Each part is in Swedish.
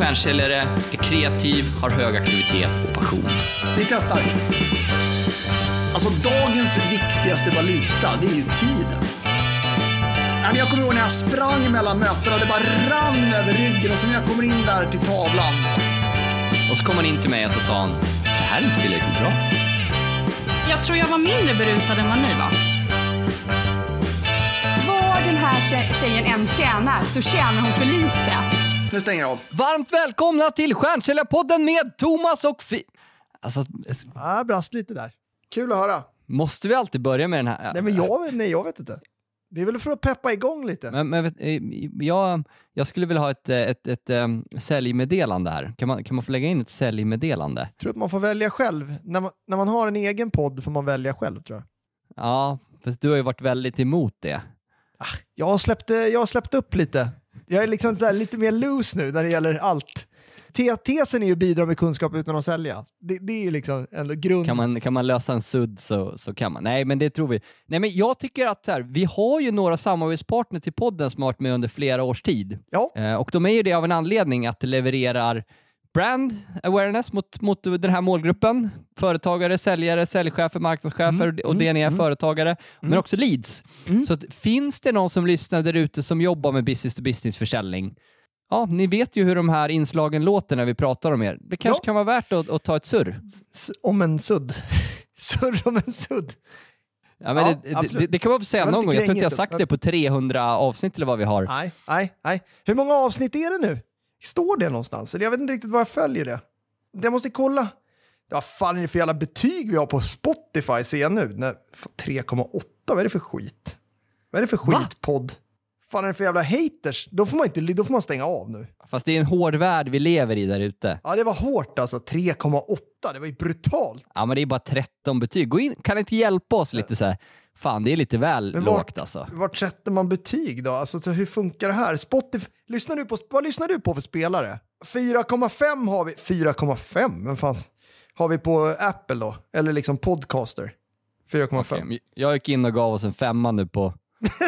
stjärnsäljare är kreativ, har hög aktivitet och passion. Vi testar. Alltså dagens viktigaste valuta, det är ju tiden. Jag kommer ihåg när jag sprang mellan mötena och det bara rann över ryggen och så när jag kommer in där till tavlan. Och så kom han in till mig och så sa han, det här är inte tillräckligt bra. Jag tror jag var mindre berusad än vad ni var. Vad den här tje- tjejen än tjänar så tjänar hon för lite. Nu stänger jag av. Varmt välkomna till Stjärnsäljarpodden med Thomas och Fi... Alltså, Ja, brast lite där. Kul att höra. måste vi alltid börja med den här? Nej, men jag, nej, jag vet inte. Det är väl för att peppa igång lite. Men, men eh, jag, jag skulle vilja ha ett, eh, ett, ett, um, säljmeddelande här. Kan man, kan man få lägga in ett säljmeddelande? Jag tror att man får välja själv. När man, när man har en egen podd får man välja själv tror jag. Ja, fast du har ju varit väldigt emot det. Jag släppte, jag släppte upp lite. Jag är liksom lite mer loose nu när det gäller allt. Te- Tesen är ju att bidra med kunskap utan att sälja. Det, det är ju liksom ändå grund. Kan man, kan man lösa en sudd så, så kan man. Nej, men det tror vi. Nej, men jag tycker att så här, vi har ju några samarbetspartner till podden som har varit med under flera års tid. Ja. Eh, och de är ju det av en anledning att det levererar brand awareness mot, mot den här målgruppen. Företagare, säljare, säljchefer, marknadschefer och det ni är företagare. Men också leads. Så att, finns det någon som lyssnar där ute som jobbar med business to business försäljning Ja, ni vet ju hur de här inslagen låter när vi pratar om er. Det kanske Ja. kan vara värt att, att ta ett surr. Om en sudd. Surr om en sudd. Ja, men Ja, det, det, det, kan man få säga någon gång. Jag tror inte jag har sagt det på 300 avsnitt eller vad vi har. Nej, nej, nej. Hur många avsnitt är det nu? Står det någonstans? Jag vet inte riktigt vad jag följer det. Jag måste kolla. Vad fan är det för jävla betyg vi har på Spotify ser jag nu? Nej, fan, 3,8, vad är det för skit? Vad är det för skitpodd? fan är det för jävla haters? Då får man, inte, då får man stänga av nu. Fast det är en hård värld vi lever i där ute. Ja, det var hårt alltså. 3,8, det var ju brutalt. Ja, men det är bara 13 betyg. Gå in, kan inte hjälpa oss lite så här? Fan, det är lite väl Men lågt vart- alltså. Vart sätter man betyg då? Alltså, så hur funkar det här? Spotify, lyssnar du på, vad lyssnar du på för spelare? 4,5 har vi. 4,5? Vem fan har vi på Apple då? Eller liksom podcaster? 4,5. Okej, Jag gick in och gav oss en femma nu på,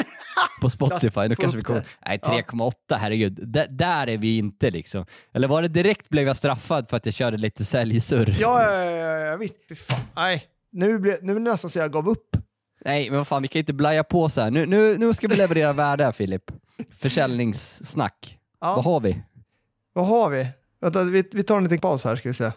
på Spotify. Nu kanske vi kommer... Nej, 3,8, herregud. D- där är vi inte liksom. Eller var det direkt blev jag straffad för att jag körde lite säljsurr? Ja, ja, ja, ja, ja, visst. Fy fan. Nej, nu, blev, nu är det nästan så jag gav upp. Nej, men vad fan, vi kan inte blaja på så här. Nu, nu, nu ska vi leverera värde här, Filip. Försäljningssnack. Ja. Vad har vi? Vad har vi? Vänta, vi, vi tar en liten paus här ska vi se.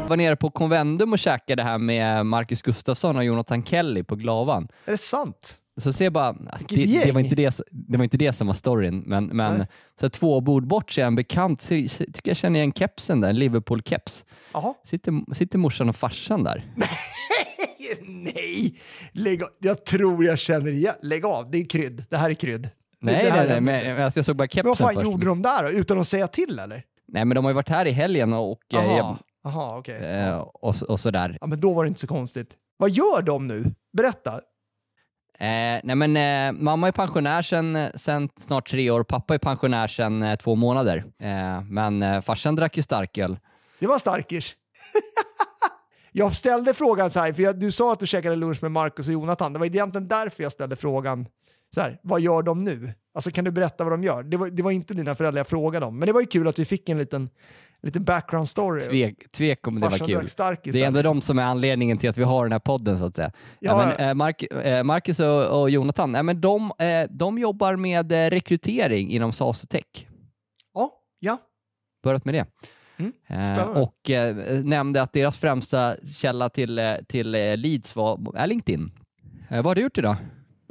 Jag var nere på Convendum och käkade här med Marcus Gustafsson och Jonathan Kelly på Glavan. Är det sant? Så ser jag bara, det, det, var inte det, det var inte det som var storyn, men, men Nej. så två bord bort ser jag en bekant, ser, ser- tycker jag känner igen kepsen där, en Liverpool-keps. Sitter, sitter morsan och farsan där. Nej! Lägg av. Jag tror jag känner igen. Lägg av, det är krydd. Det här är krydd. Nej, det nej, nej, men alltså, jag såg bara Men kepsen vad fan först. gjorde de där då? Utan att säga till eller? Nej, men de har ju varit här i helgen och, eh, Jaha, Jaha okej. eh, och, och sådär. Ja, men då var det inte så konstigt. Vad gör de nu? Berätta. Eh, nej men eh, mamma är pensionär sen, sen snart tre år, pappa är pensionär sen eh, två månader. Eh, men eh, farsan drack ju starköl. Det var starkers. jag ställde frågan så här, för jag, du sa att du käkade lunch med Marcus och Jonathan. Det var egentligen därför jag ställde frågan. Så här, vad gör de nu? Alltså kan du berätta vad de gör? Det var, det var inte dina föräldrar jag frågade om. Men det var ju kul att vi fick en liten, liten background story. Tvek, tvek om det var Farsan kul. drack starkis Det är ändå liksom. de som är anledningen till att vi har den här podden så att säga. Ja, Ja, men, eh, Mark, eh, Marcus och, och Jonathan, nej, men de, eh, de jobbar med rekrytering inom SAS och Tech. Ja, ja. Börjat med det. Mm, och nämnde att deras främsta källa till, till leads var är LinkedIn. Vad har du gjort idag?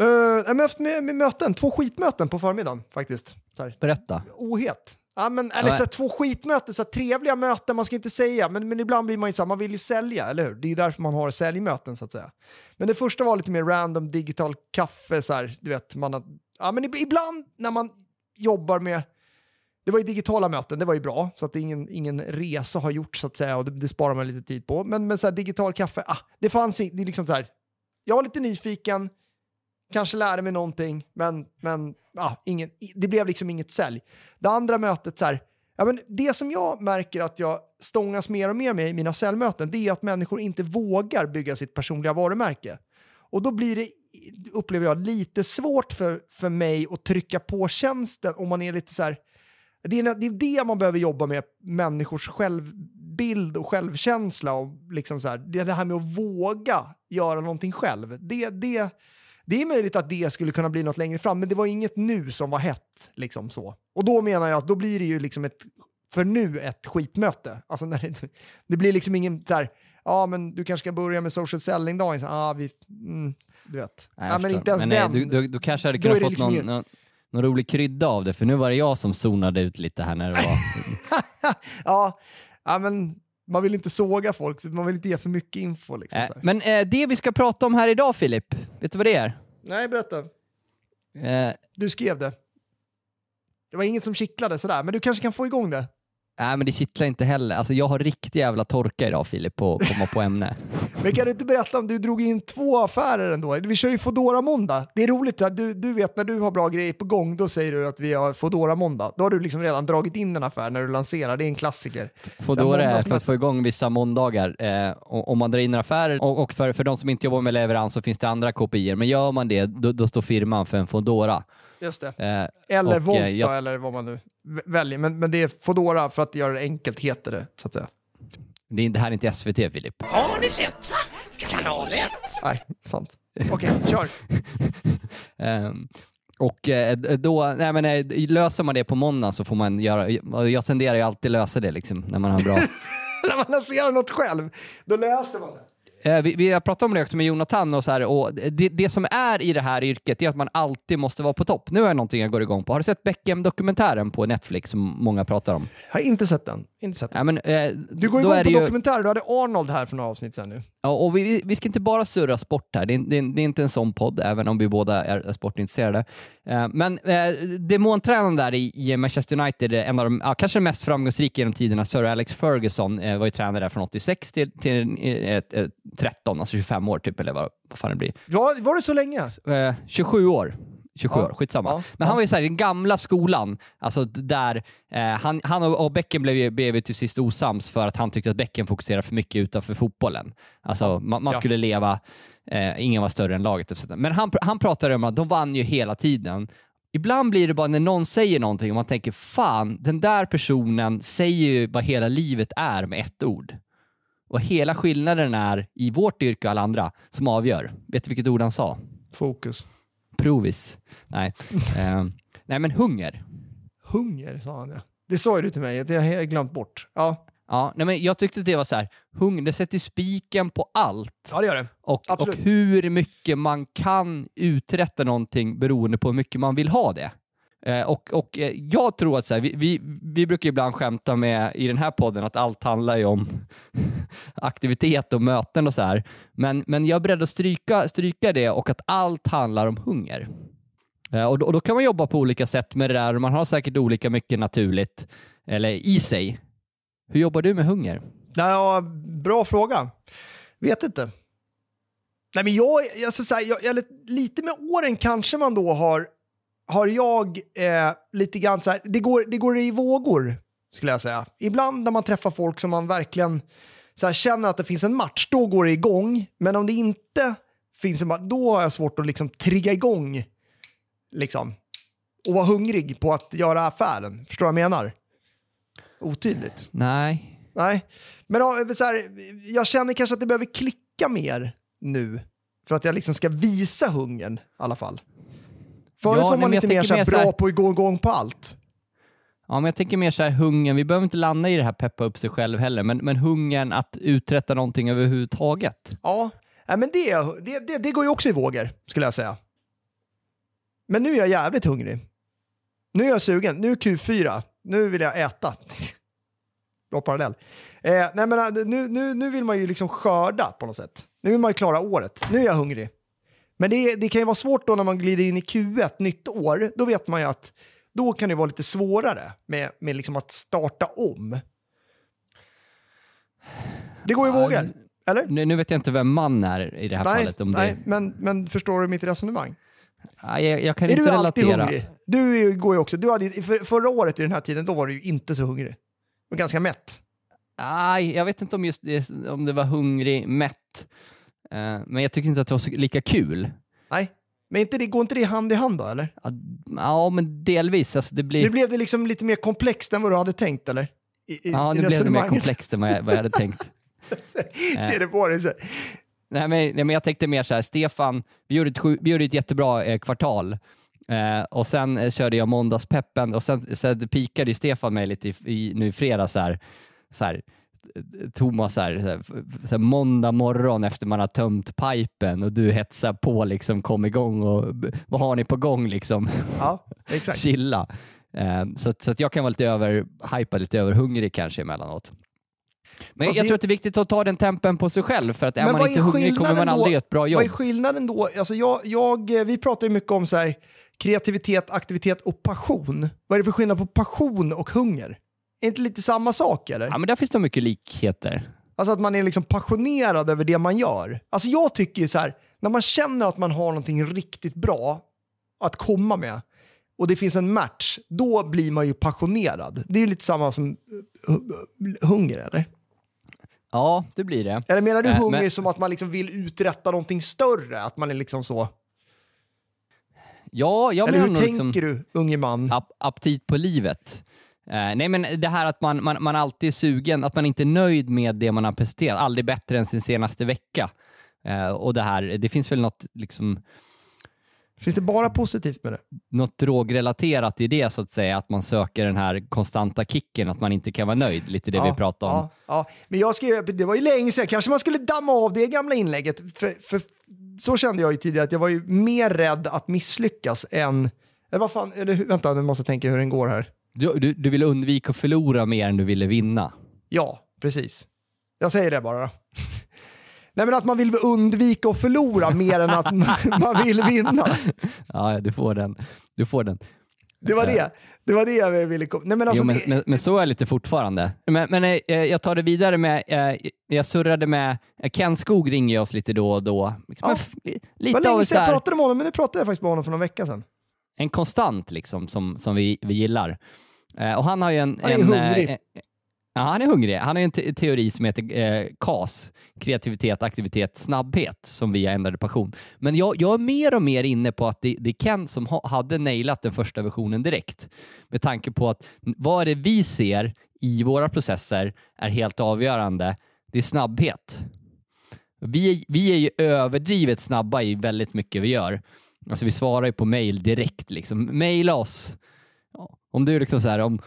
Uh, jag har haft med, med möten, två skitmöten på förmiddagen faktiskt. Berätta. ohet. Ja, men, eller så här, två skitmöten, så här, trevliga möten, man ska inte säga, men, men ibland blir man ju så här, man vill ju sälja, eller hur? Det är ju därför man har säljmöten så att säga. Men det första var lite mer random, digital kaffe, så här, du vet, man har, ja men ib- ibland när man jobbar med, det var ju digitala möten, det var ju bra, så att ingen, ingen resa har gjort så att säga, och det, det sparar man lite tid på. Men, men så här, digital kaffe, ah, det fanns inte, det är liksom så här, jag var lite nyfiken, kanske lärde mig någonting, men, men ah, ingen, det blev liksom inget sälj. Det andra mötet, så här, ja, men det som jag märker att jag stångas mer och mer med i mina säljmöten, det är att människor inte vågar bygga sitt personliga varumärke. Och då blir det upplever jag, lite svårt för, för mig att trycka på tjänsten om man är lite så här... Det är, det är det man behöver jobba med, människors självbild och självkänsla och liksom så här, det, det här med att våga göra någonting själv. Det, det, det är möjligt att det skulle kunna bli något längre fram, men det var inget nu som var hett. Liksom så. Och då menar jag att då blir det ju liksom ett, för nu ett skitmöte. Alltså när det, det blir liksom ingen så här, ja men du kanske ska börja med social selling-dagen. Så, ah, vi, mm, du vet. Nej, ja, men inte ens men, den. eh, Du, du, du kanske hade kunnat fått liksom någon, någon, någon rolig krydda av det, för nu var det jag som zonade ut lite här när det var... ja, ja, men man vill inte såga folk, så man vill inte ge för mycket info. Liksom, så här. men eh, det vi ska prata om här idag, Filip, vet du vad det är? Nej, berätta. Eh, Du skrev det. Det var inget som kittlade sådär, men du kanske kan få igång det. Nej, men det kittlar inte heller. Alltså, jag har riktig jävla torka idag, Filip, på att komma på ämne. Men kan du inte berätta om du drog in två affärer ändå? Vi kör ju Foodora måndag. Det är roligt, du, du vet när du har bra grejer på gång, då säger du att vi har Foodora måndag. Då har du liksom redan dragit in en affär när du lanserar, det är en klassiker. Foodora är för att få igång vissa måndagar. Eh, om man drar in en affär och, och för, för de som inte jobbar med leverans så finns det andra kopior. Men gör man det, då, då står firman för en Foodora. Just det. Eh, Eller och, Volta eh, jag- eller vad man nu väljer. Men, men det är Foodora för att göra det enkelt heter det, så att säga. Det, är- det här är inte SVT, Filip. Nej, sant. Okej, kör. Ehm, och eh, då, nej men eh, löser man det på måndag så får man göra, jag tenderar ju alltid lösa det liksom när man har bra när man lanserar något själv, då läser man det. Eh, Vi, vi har pratat om det också med Jonathan och så här, och det, det som är i det här yrket är att man alltid måste vara på topp. Nu är det någonting jag går igång på. Har du sett Beckham-dokumentären på Netflix som många pratar om? Jag har inte sett den. Inte sett den. Ja, men, eh, Du går igång på ju- dokumentärer, du hade Arnold här för några avsnitt sedan nu. Ja, och vi- vi, ska inte bara surra sport här. Det är, det, är, det är inte en sån podd, även om vi båda är, sportintresserade. Eh, men eh, demontränaren där i, i Manchester United, eh, en av de, ja, kanske den mest framgångsrika genom tiderna, Sir Alex Ferguson, eh, var ju tränare där från 86 till, till eh, eh, 13, alltså 25 år typ, eller vad, vad fan det blir. Ja, var det så länge? Eh, 27 år. 27 Ja. år, skitsamma. Ja. Men han var ju såhär, den gamla skolan, alltså där eh, han, han och, och Becken blev ju, blev ju till sist osams för att han tyckte att Becken fokuserade för mycket utanför fotbollen. Alltså man, man Ja. skulle leva, eh, ingen var större än laget. etc. Men han, han pratade om att de vann ju hela tiden. Ibland blir det bara när någon säger någonting och man tänker fan, den där personen säger ju vad hela livet är med ett ord. Och hela skillnaden är i vårt yrke och alla andra som avgör. Vet du vilket ord han sa? Fokus. Provis. Nej. Eh, nej, men hunger. Hunger, sa han ja. Det sa du till mig, det har jag glömt bort. Ja, Ja, nej, men jag tyckte det var så här, hunger, sätter spiken på allt. ja det gör det. Och, och hur mycket man kan uträtta någonting beroende på hur mycket man vill ha det. Eh, och, och eh, jag tror att så här, vi, vi, vi brukar ibland skämta med i den här podden att allt handlar ju om aktivitet och möten och så här. Men, men jag är beredd att stryka, stryka det och att allt handlar om hunger. Eh, och, då, och då kan man jobba på olika sätt med det där och man har säkert olika mycket naturligt eller i sig. Hur jobbar du med hunger? Ja, bra fråga. Vet inte. Nej, men jag, jag, så här, jag, jag, lite med åren kanske man då har, har jag eh, lite grann så här, det går, det går i vågor skulle jag säga. Ibland när man träffar folk som man verkligen så här, känner att det finns en match, då går det igång. Men om det inte finns en match, då har jag svårt att liksom trigga igång liksom, och vara hungrig på att göra affären. Förstår du vad jag menar? Otydligt. Nej, Nej, men så här, jag känner kanske att det behöver klicka mer nu. För att jag liksom ska visa hungern i alla fall. Förut Ja, var man lite mer, så här, bra här- på att gå igång på allt. Ja, men jag tänker mer så här hungern, vi behöver inte landa i det här peppa upp sig själv heller, men, men hungern att uträtta någonting överhuvudtaget. Ja, men det, det, det, det går ju också i vågor, skulle jag säga. Men nu är jag jävligt hungrig. Nu är jag sugen. Nu är Q4. Nu vill jag äta. Bra parallell. Eh, nej, men, eh, nu, nu, nu vill man ju liksom skörda på något sätt. Nu vill man ju klara året. Nu är jag hungrig. Men det, det kan ju vara svårt då när man glider in i Q1, nytt år. Då vet man ju att då kan det vara lite svårare med, med liksom att starta om. Det går Ja, vågor, eller? Nu, nu vet jag inte vem man är i det här Nej, fallet. Om nej det, men, men förstår du mitt resonemang? nej, jag, jag kan Är inte du alltid relatera. hungrig? Du ju- går ju också, du hade, ju- för, förra året i den här tiden, då var du ju inte så hungrig. Du var ganska mätt. Nej, jag vet inte om, just det, om det var hungrig, mätt. Eh, men jag tycker inte att det var så, lika kul. Nej. Men inte det, går inte det hand i hand då, eller? Ja, Ja, men delvis. Alltså, det blir... Nu blev det liksom lite mer komplext än vad du hade tänkt, eller? I, i, Ja, nu blev det mer komplext än vad jag, vad jag hade tänkt. Ser det på dig så. Nej, men, nej, men jag tänkte mer så här, Stefan, vi gjorde ett, vi gjorde ett jättebra eh, kvartal eh, och sen eh, körde jag måndagspeppen och sen, sen pikade ju Stefan mig lite i, i, nu i fredags så här, så här Thomas så här, så här, så här, måndag morgon efter man har tömt pipen och du hetsar på liksom kom igång och vad har ni på gång liksom? Ja, exakt. Chilla. Eh, så, så att jag kan vara lite över, hypa lite över hungrig kanske emellanåt. Men Fast jag det- tror att det är viktigt att ta den tempen på sig själv för att är Men man inte är hungrig kommer man aldrig göra ett bra jobb. Vad är skillnaden då? Alltså jag, jag, eh, vi pratar ju mycket om så här, kreativitet, aktivitet och passion. Vad är det för skillnad på passion och hunger? Är inte lite samma sak eller? Ja, men där finns det mycket likheter. Alltså att man är liksom passionerad över det man gör. Alltså jag tycker ju så här, när man känner att man har någonting riktigt bra att komma med och det finns en match, då blir man ju passionerad. Det är ju lite samma som eh, hu- hunger, eller? Ja, det blir det. Eller menar du Äh, hunger men- som att man liksom vill uträtta någonting större? Att man är liksom så... Ja, jag eller menar hur nog tänker liksom du, unge man? ap aptit på livet. Eh, nej, men det här att man, man, man alltid är sugen, att man inte är nöjd med det man har presterat, aldrig bättre än sin senaste vecka. Eh, och det här, det finns väl något, liksom, Finns det bara positivt med det? något drogrelaterat i det så att säga, att man söker den här konstanta kicken, att man inte kan vara nöjd, lite det vi pratade om. Ja, ja. Men jag skrev, det var ju länge sedan, kanske man skulle damma av det gamla inlägget. För, för så kände jag ju tidigare, att jag var ju mer rädd att misslyckas än... Eller vad fan, eller, vänta nu måste jag tänka hur den går här. Du, du, du ville undvika att förlora mer än du ville vinna. Ja, precis. Jag säger det bara. Nej men att man vill undvika att förlora mer än att man, vill vinna. Ja, du får den. Du får den. Det var det. Det var det jag ville komma... Nej men alltså jo, men, det... men, men så är jag lite fortfarande. Men, men eh, jag tar det vidare med, eh, jag surrade med, eh, Ken Skog ringer oss lite då och då. Liksom Ja. f- Det var lite länge sedan jag pratade med honom, men nu pratade jag faktiskt med honom för någon vecka sedan. En konstant liksom, som, som vi, vi gillar. Eh, och han har ju en... Han är en, eh, hungrig. Ja, han är hungrig. Han har en te teori som heter eh, KAS, kreativitet, aktivitet, snabbhet, som via ändrade passion. Men jag, jag är mer och mer inne på att det, det är Ken som ha, hade nailat den första versionen direkt. Med tanke på att vad är det vi ser i våra processer är helt avgörande. Det är snabbhet. Vi är, vi är ju överdrivet snabba i väldigt mycket vi gör. Alltså vi svarar ju på mail direkt liksom. Maila oss. Om du liksom så här, om,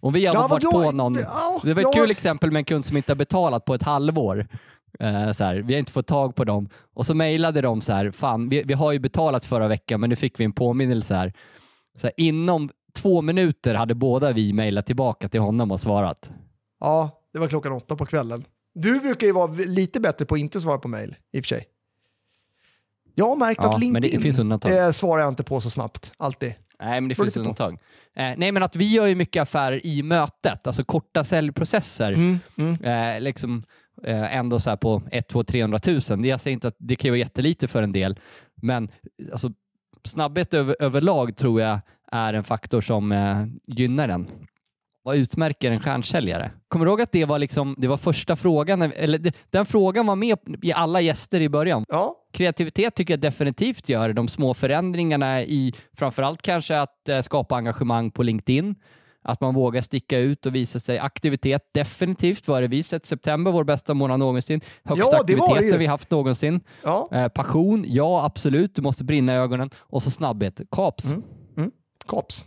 om, vi har Ja, varit på någon. Det var ett kul exempel med en kund som inte har betalat på ett halvår. Eh, så här, vi har inte fått tag på dem. Och så mejlade de så här, fan, vi, vi har ju betalat förra veckan men nu fick vi en påminnelse här. Så här inom två minuter hade båda vi mejlat tillbaka till honom och svarat. Ja, det var klockan åtta på kvällen. Du brukar ju vara lite bättre på att inte svara på mail, i och för sig. Jag har märkt Ja, att LinkedIn eh, svarar jag inte på så snabbt, alltid. Nej, men det Beror finns undantag. Eh, nej, men att vi gör ju mycket affärer i mötet, alltså korta säljprocesser. Mm, mm. Eh, liksom, eh, ändå så här på 1, 2, 300 000. Det, jag säger inte att det kan vara jättelite för en del, men alltså, snabbhet över, överlag tror jag är en faktor som eh, gynnar den. Vad utmärker en stjärnsäljare? Kommer du ihåg att det var, liksom, det var första frågan, eller det, den frågan var med i alla gäster i början. Ja, Kreativitet tycker jag definitivt gör de små förändringarna i framförallt kanske att eh, skapa engagemang på LinkedIn. Att man vågar sticka ut och visa sig. Aktivitet, definitivt var det vi sett. September, vår bästa månad någonsin. Högsta Ja, ju. vi haft någonsin. ja. Eh, passion, ja absolut. Du måste brinna i ögonen. Och så snabbhet, kaps. Mm. Kaps.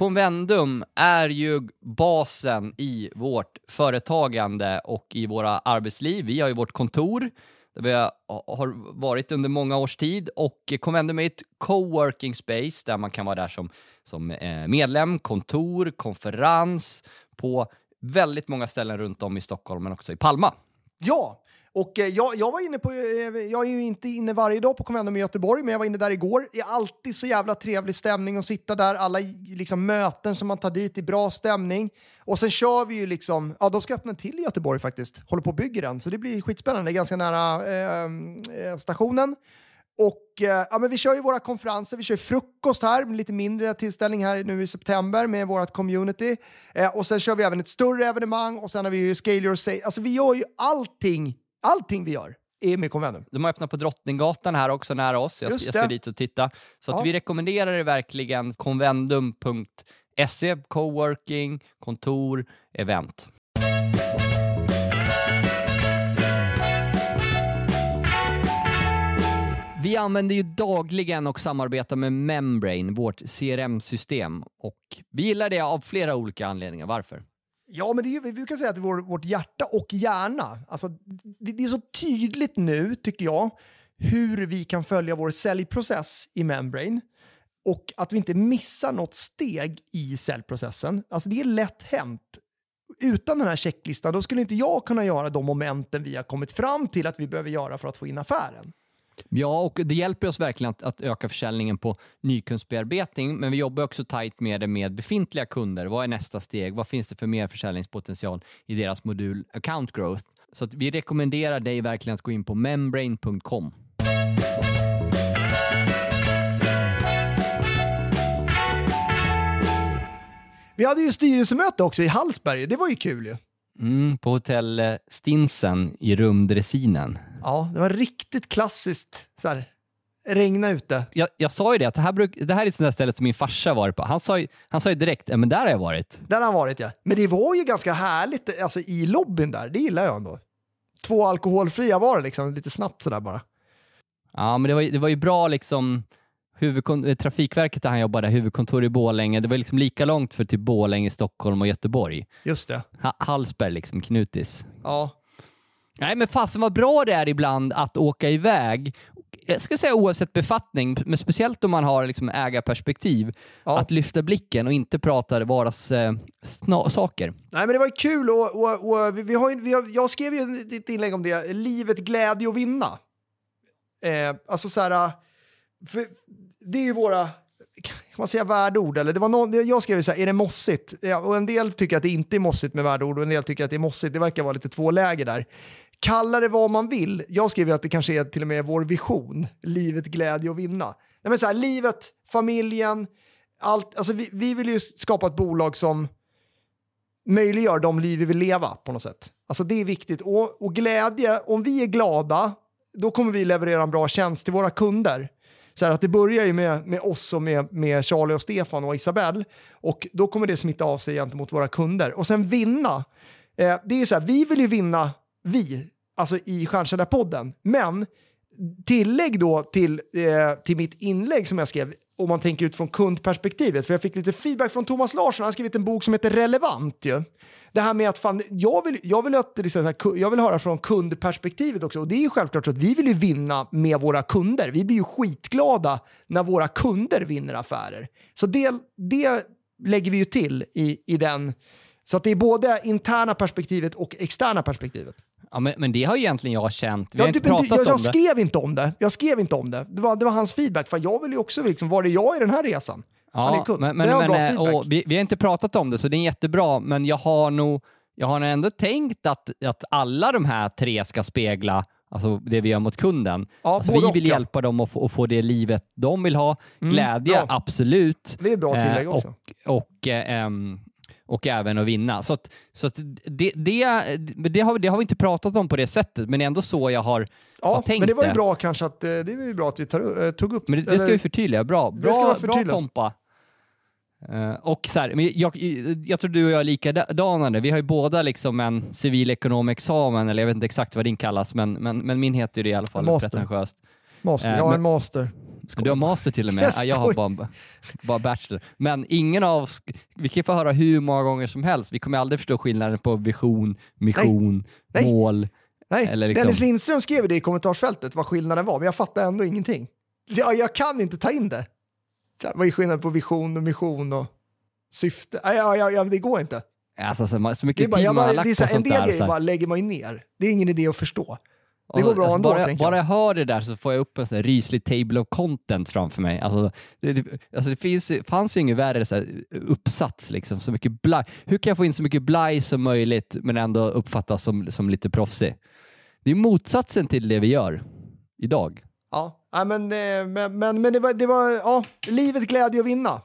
Convendum är ju basen i vårt företagande och i våra arbetsliv. Vi har ju vårt kontor där vi har varit under många års tid och Convendum är ett coworking space där man kan vara där som, som eh, medlem, kontor, konferens på väldigt många ställen runt om i Stockholm men också i Palma. Ja, och eh, jag, jag var inne på, eh, jag är ju inte inne varje dag på Convendum i Göteborg, men jag var inne där igår. Det är alltid så jävla trevlig stämning att sitta där, alla liksom, möten som man tar dit i bra stämning. Och sen kör vi ju liksom, ja de ska öppna en till i Göteborg faktiskt, håller på och bygger den, så det blir skitspännande, det är ganska nära eh, eh, stationen. Och eh, ja, men vi kör ju våra konferenser, vi kör frukost här, med lite mindre tillställning här nu i september med vårt community. Eh, och sen kör vi även ett större evenemang och sen har vi ju Scale Your Say. Alltså vi gör ju allting, allting vi gör är med Convendum. De har öppnat på Drottninggatan här också nära oss. Jag, jag ska dit och titta. Så att Ja. vi rekommenderar det verkligen convendum.se, coworking, kontor, event. Vi använder ju dagligen och samarbetar med Membrane, vårt CRM-system. Och vi gillar det av flera olika anledningar. Varför? Ja, men det är ju, vi brukar säga att det är vår, vårt hjärta och hjärna. Alltså, det det är så tydligt nu, tycker jag, hur vi kan följa vår säljprocess i Membrane och att vi inte missar något steg i säljprocessen. Alltså det är lätt hänt. Utan den här checklistan, då skulle inte jag kunna göra de momenten vi har kommit fram till att vi behöver göra för att få in affären. Ja, och det hjälper oss verkligen att, att öka försäljningen på nykundsbearbetning, men vi jobbar också tajt med det med befintliga kunder. Vad är nästa steg? Vad finns det för mer försäljningspotential i deras modul Account Growth? Så att vi rekommenderar dig verkligen att gå in på membrane.com. Vi hade ju styrelsemöte också i Hallsberg, det var ju kul ju. Mm, på hotell eh, Stinsen i rumdressinen. Ja, det var riktigt klassiskt. Så här, regna ute. Jag, jag sa ju det, att det här, bruk, det här är ett sånt där ställe som min farsa varit på. Han sa ju, han sa ju direkt, men där har jag varit. Där har han varit ja. Men det var ju ganska härligt alltså, i lobbyn där, det gillar jag ändå. Två alkoholfria var det liksom, lite snabbt sådär bara. Ja, men det var, det var ju bra liksom huvudkon- eh, Trafikverket där han jobbade, huvudkontor i Borlänge. Det var liksom lika långt för typ Borlänge, Stockholm och Göteborg. Just det. Ha- Hallsberg liksom, knutis. Ja. Nej, men fasen vad bra det är ibland att åka iväg. Jag ska säga oavsett befattning, men speciellt om man har liksom ägarperspektiv, Ja. att lyfta blicken och inte prata vardagssaker. Nej men det var ju kul och, och, och vi, vi har, vi har, jag skrev ju ett inlägg om det, livet, glädje och vinna. Eh, alltså så här, äh, för det är ju våra, kan man säga värdeord eller? Det var någon, jag skrev ju så här, är det mossigt? Ja, och en del tycker att det inte är mossigt med värdeord och en del tycker att det är mossigt. Det verkar vara lite två läger där. Kalla det vad man vill. Jag skrev ju att det kanske är till och med vår vision, livet, glädje och vinna. Nej, men så här, livet, familjen, allt, alltså vi, vi vill ju skapa ett bolag som möjliggör de liv vi vill leva på något sätt. Alltså det är viktigt. Och, och glädje, om vi är glada, då kommer vi leverera en bra tjänst till våra kunder. Så här att det börjar ju med, med oss och med, med Charlie och Stefan och Isabelle. Och då kommer det smitta av sig gentemot våra kunder. Och sen vinna. Eh, det är så här, vi vill ju vinna, vi, alltså i Stjärnkällarpodden. Men tillägg då till, eh, till mitt inlägg som jag skrev, om man tänker utifrån kundperspektivet, för jag fick lite feedback från Thomas Larsson, han har skrivit en bok som heter Relevant ju. Det här med att fan, jag vill, jag vill, att, ku- jag vill höra från kundperspektivet också och det är ju självklart så att vi vill ju vinna med våra kunder. Vi blir ju skitglada när våra kunder vinner affärer. Så det, det lägger vi ju till i, i den, så att det är både interna perspektivet och externa perspektivet. Ja, men, men det har egentligen jag känt. Vi har Ja, inte du, du, pratat jag, om jag det. skrev inte om det. Jag skrev inte om det. Det var, det var hans feedback. För jag vill ju också liksom, var är jag i den här resan? Han är Ja, kund. men, Det var men, bra men, eh, feedback. och vi, vi har inte pratat om det, så det är jättebra, men jag har nog, jag har ändå tänkt att, att alla de här tre ska spegla alltså det vi gör mot kunden. Ja, alltså vi vill och, ja. hjälpa dem att få, att få det livet de vill ha. Mm, Glädje, bra. absolut. Det är bra Eh, tillägg också. och, och, eh, och även att vinna. Så, att, så att det, det, det, har, det har vi inte pratat om på det sättet, men det är ändå så jag har, har Ja, tänkt men det var ju bra kanske att eh, det var ju bra att vi tar, eh, tog upp. Men det, det ska vi förtydliga. Bra, bra, bra. Tompa. Eh, och så här, men jag, jag tror du och jag är likadana. Vi har ju båda liksom en civilekonomexamen, eller jag vet inte exakt vad din kallas, men, men, men min heter ju det i alla fall, Master. pretentiöst. master. eh, jag har men- en master. Du har master till och med. Jag Ja, jag har bara, bara bachelor. Men ingen av oss, vi kan få höra hur många gånger som helst. Vi kommer aldrig förstå skillnaden på vision, mission, Nej. mål. Nej, Eller liksom- Dennis Lindström skrev det i kommentarsfältet vad skillnaden var, men jag fattar ändå ingenting. Jag, jag kan inte ta in det. Vad är skillnaden på vision och mission och syfte? Ja, ja, ja, ja, det går inte. Alltså, så, så Det är mycket bara, tid jag man har lagt det är på så en sånt del där. så grejer bara lägger man ju ner. Det är ingen idé att förstå. Det går bra alltså, ändå, bara, tänker bara jag. jag hör det där så får jag upp en sån ryslig table of content framför mig. Alltså, det, det, alltså det finns, fanns ju inget värre så uppsats, liksom, så mycket blaj. Hur kan jag få in så mycket blaj som möjligt men ändå uppfattas som, som lite proffsig? Det är motsatsen till det vi gör idag. Ja, ja men, eh, men, men, men det var, det var ja, livet glädje att vinna.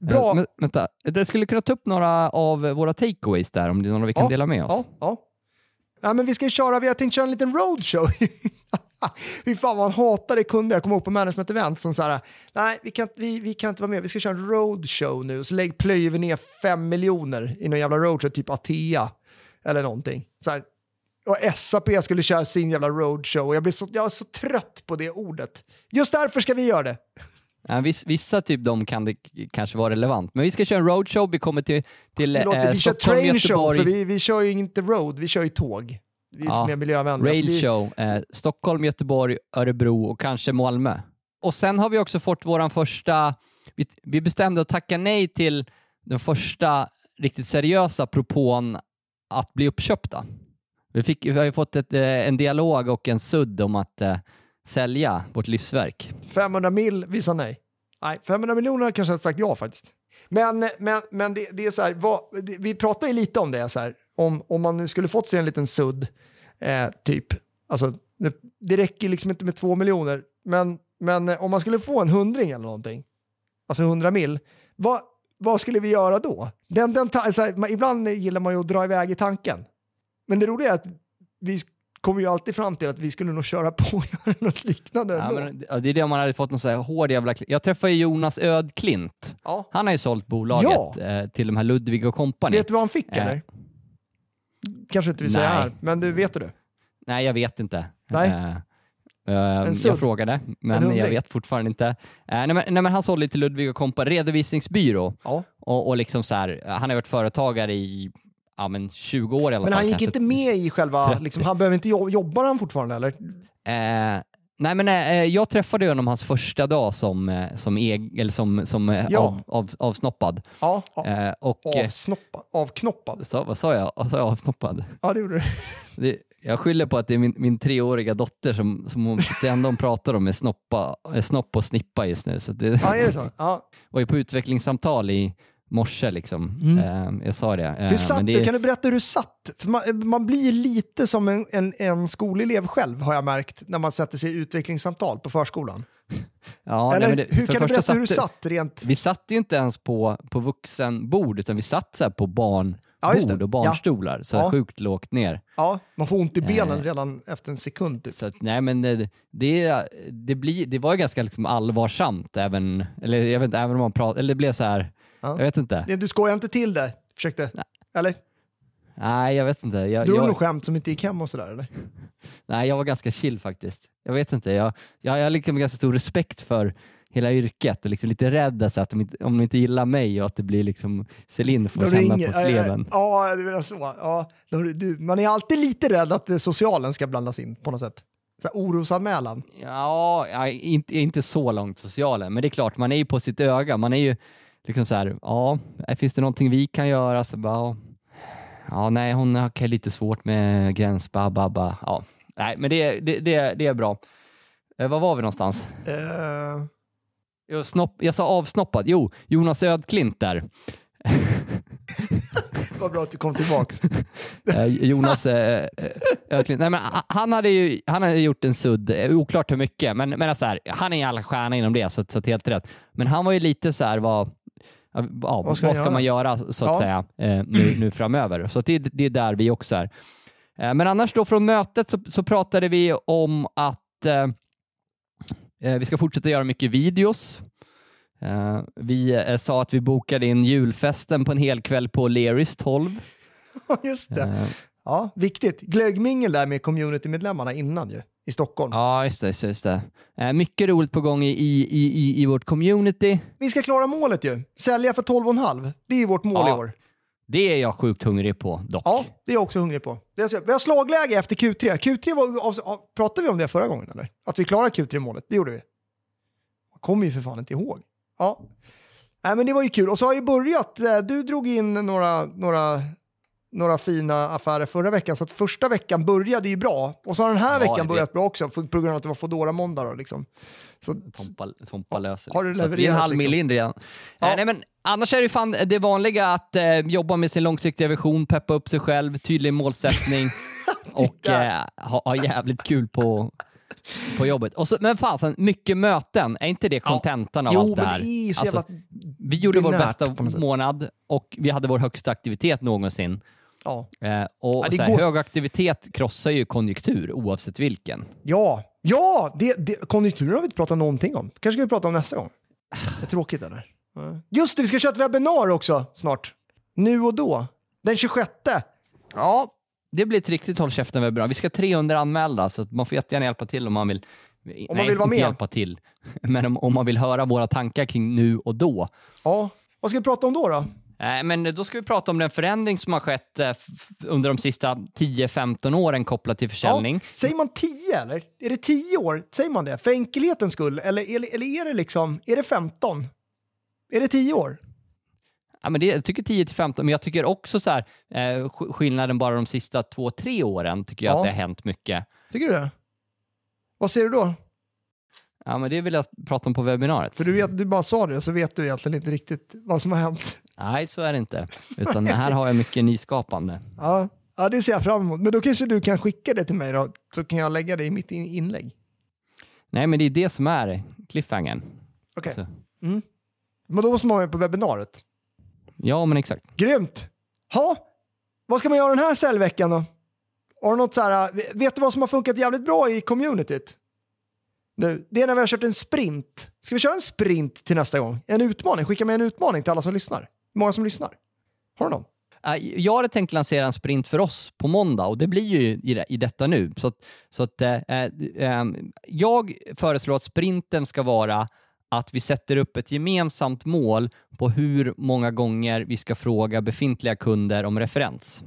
Bra. Men, vänta, det skulle kunna ta upp några av våra takeaways där, om det är några vi kan Ja, dela med oss. Ja, ja. ja, men vi ska köra, vi har tänkt köra en liten roadshow. Fy fan vad man hatade kunder. Jag kommer ihåg på management event som så här, nej vi kan, vi, vi kan inte vara med, vi ska köra en roadshow nu. Så lägg, plöjer vi ner fem miljoner i någon jävla roadshow, typ Atea eller någonting. Så här. Och SAP skulle köra sin jävla roadshow och jag, blir så, jag är så trött på det ordet. Just därför ska vi göra det. Ja, viss, vissa typ de kan det kanske vara relevant, men vi ska köra en roadshow, vi kommer till, till Det låter, eh, vi kör Stockholm, train show, för vi, vi kör ju inte road, vi kör ju tåg. Vi är Ja, lite mer miljövänliga. så rail vi- show, eh, Stockholm, Göteborg, Örebro och kanske Malmö. Och sen har vi också fått våran första, vi, vi bestämde att tacka nej till den första riktigt seriösa propån att bli uppköpta. Vi, fick, vi har ju fått ett, eh, en dialog och en sudd om att eh, sälja vårt livsverk. 500 mil, vi sa nej. Nej, 500 miljoner hade kanske hade sagt ja faktiskt. Men, men, men det, det är så här, vad, det, vi pratade ju lite om det så här, om, om man nu skulle fått sig en liten sudd, eh, typ, alltså det, det räcker liksom inte med två miljoner, men, men eh, om man skulle få en hundring eller någonting, alltså 100 mil, vad, vad skulle vi göra då? Den, den, så här, ibland gillar man ju att dra iväg i tanken, men det roliga är att vi kommer ju alltid fram till att vi skulle nog köra på och göra något liknande Ja, ändå. men, ja, det är det om man hade fått någon så här hård jävla... Jag träffade ju Jonas Ödklint. Ja. Han har ju sålt bolaget Ja. eh, till de här Ludvig och Company. Vet du vad han fick Eh. eller? Kanske inte vill säga här, men du vet du? Nej, jag vet inte. Nej. Eh, sudd. jag frågade, En men jag vet fortfarande inte. Eh, nej, men, nej, men han sålde till Ludvig och Company, redovisningsbyrå. Ja. Och, och liksom så här, han har varit företagare i ja, men 20 år i alla Men fall. han gick inte med i själva, 30. liksom, han behöver inte jobba, jobbar han fortfarande eller? Eh, nej, men eh, jag träffade honom hans första dag som, eh, som, eg, eller som, som eh, Ja. av, av, avsnoppad. Ja, ja. Eh, och, eh, avsnoppad, avknoppad. så, vad sa jag? Sa jag? Avsnoppad? Ja, det gjorde du. Det, jag skyller på att det är min, min treåriga dotter som, som hon, det enda hon pratar om är snoppa, är snopp och snippa just nu. Så det Ja, är det så? Ja. var ju på utvecklingssamtal i morse liksom. Eh, jag sa det. Eh, Mm. Hur satt det du? Kan du berätta hur du satt? För man, man blir lite som en, en, en skolelev själv har jag märkt när man sätter sig i utvecklingssamtal på förskolan. ja, eller nej, det, hur kan du berätta första hur du satt- satt rent? Vi satt ju inte ens på, på vuxenbord utan vi satt så på barnbord Ja, det. och barnstolar. Så Ja. sjukt lågt ner. Ja, man får ont i benen Eh. redan efter en sekund. Typ. Så att, nej men det, det, det, blir, det var ju ganska liksom allvarsamt även, eller jag vet inte, även om man pratar, eller det blev så här, Ja. Jag vet inte. Du skojar inte till det? Försökte? Eller? Nej, jag vet inte. Jag, du jag, något skämt som inte gick hem och sådär eller? nej, jag var ganska chill faktiskt. Jag vet inte, jag, jag, jag har liksom ganska stor respekt för hela yrket och liksom lite rädd alltså, att de inte, om de inte gillar mig och att det blir liksom Celine får De känna ringer- på sleven. Ja, det menar så. Ja, du, man är alltid lite rädd att socialen ska blandas in på något sätt. Så här, orosanmälan. Ja, ja inte, inte så långt socialen, men det är klart, man är ju på sitt öga. Man är ju liksom så här, ja, finns det någonting vi kan göra? Så bara, ja. nej, hon har lite svårt med gränsbabba. Ja, nej, men det, det, det, det är bra. Eh, var var vi någonstans? Eh, Jo, snopp, jag sa avsnoppad. Jo, Jonas Ödklint där. vad bra att du kom tillbaks. Eh, Jonas eh, eh, Ödklint. Nej, men ha- han, hade ju, han hade gjort en sudd, eh, oklart hur mycket, men, men så här, han är ju alla stjärna inom det, så, så helt rätt. Men han var ju lite så här, vad, ja, vad, vad ska, han göra? man göra så att Ja. säga eh, nu, nu framöver? Så det, det är där vi också är. Eh, men annars då från mötet så, så pratade vi om att eh, eh, vi ska fortsätta göra mycket videos. Eh, vi eh, sa att vi bokade in julfesten på en hel kväll på Lerys 12. Just det. Ja, viktigt. Glöggmingel där med communitymedlemmarna innan ju, i Stockholm. Ja, just det. Just det. Eh, mycket roligt på gång i, i, i, i vårt community. Vi ska klara målet ju. Sälja för 12,5. Det är ju vårt mål Ja. i år. Det är jag sjukt hungrig på dock. Ja, det är jag också hungrig på. Vi har slagläge efter Q3. Q3 var, pratade vi om det förra gången eller? Att vi klarade Q3-målet, det gjorde vi. Jag kommer ju för fan inte ihåg. Ja. Nej, men det var ju kul. Och så har ju börjat, eh, du drog in några, några, några fina affärer förra veckan, så att första veckan började ju bra. Och så har den här Ja, veckan jag börjat bra också, för, på grund av att det var Foodora måndag då liksom. Så, Tompa, tompa löser Har du liksom. Så vi är en halv mil liksom? in redan. Ja. Eh, nej, men annars är det fan det vanliga att eh, jobba med sin långsiktiga vision, peppa upp sig själv, tydlig målsättning och eh, ha, ha jävligt kul på, på jobbet. Och så, men fan, mycket möten, är inte det kontentan av Jo, allt det här? det Alltså, vi gjorde vår bästa månad och vi hade vår högsta aktivitet någonsin. Ja. Eh, och Ja, här, går- hög aktivitet krossar ju konjunktur oavsett vilken. Ja, ja det, det, konjunkturen har vi inte pratat någonting om. kanske ska vi prata om nästa gång. Det är tråkigt eller? Just det, vi ska köra ett webbinar också snart. Nu och då. Den 26. Ja, det blir ett riktigt håll käften webbinar. Vi ska ha 300 anmälda, så man får jättegärna hjälpa till om man vill. Om man vill vara med. hjälpa till, men om, om man vill höra våra tankar kring nu och då. Ja, vad ska vi prata om då? då? Eh, Men då ska vi prata om den förändring som har skett eh, under de sista 10-15 åren kopplat till försäljning. Ja, säger man 10 eller? Är det 10 år? Säger man det? För enkelhetens skull? Eller, eller, eller är det liksom, är det 15? Är det 10 år? Ja, men det, jag tycker 10 till 15, men jag tycker också så här, eh, sk- skillnaden bara de sista 2-3 åren tycker jag Ja. att det har hänt mycket. Tycker du det? Vad säger du då? Ja, men det vill jag prata om på webbinariet. För du, vet, du bara sa det, så vet du egentligen inte riktigt vad som har hänt. Nej, så är det inte. Utan här har jag mycket nyskapande. Ja, ja, det ser jag fram emot. Men då kanske du kan skicka det till mig då, så kan jag lägga det i mitt in- inlägg. Nej, men det är det som är cliffhangern. Okej. Så. Men då måste man vara med på webbinariet. Ja, men exakt. Grymt! Ha, vad ska man göra den här säljveckan då? Har du något så här, vet du vad som har funkat jävligt bra i communityt? Nu, det är när vi har kört en sprint. Ska vi köra en sprint till nästa gång? En utmaning? Skicka med en utmaning till alla som lyssnar. Hur många som lyssnar? Har du någon? Eh, Jag hade tänkt lansera en sprint för oss på måndag och det blir ju i, det, i detta nu. Så, så att, eh, eh, jag föreslår att sprinten ska vara att vi sätter upp ett gemensamt mål på hur många gånger vi ska fråga befintliga kunder om referens.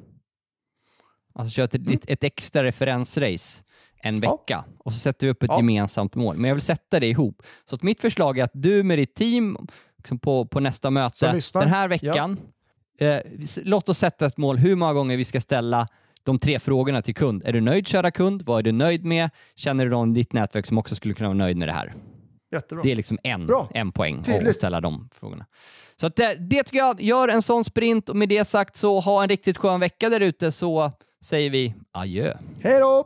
Alltså köra ett, ett extra referensrace en Ja. vecka och så sätter vi upp ett Ja. gemensamt mål. Men jag vill sätta det ihop. Så att mitt förslag är att du med ditt team liksom på, på nästa möte den här veckan, eh, s- låt oss sätta ett mål hur många gånger vi ska ställa de tre frågorna till kund. Är du nöjd kära kund? Vad är du nöjd med? Känner du någon i ditt nätverk som också skulle kunna vara nöjd med det här? Jättebra. Det är liksom en, Bra. en poäng att- att Tydligt. ställa de frågorna. Så att det, det tycker jag, gör en sån sprint och med det sagt så ha en riktigt skön vecka där ute så säger vi adjö. Hej då!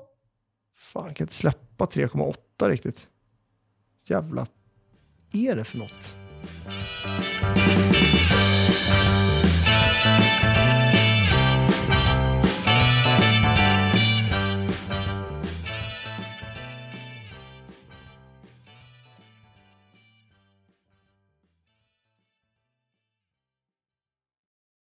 Fan, jag kan inte släppa 3,8 riktigt. Jävla... är det för något?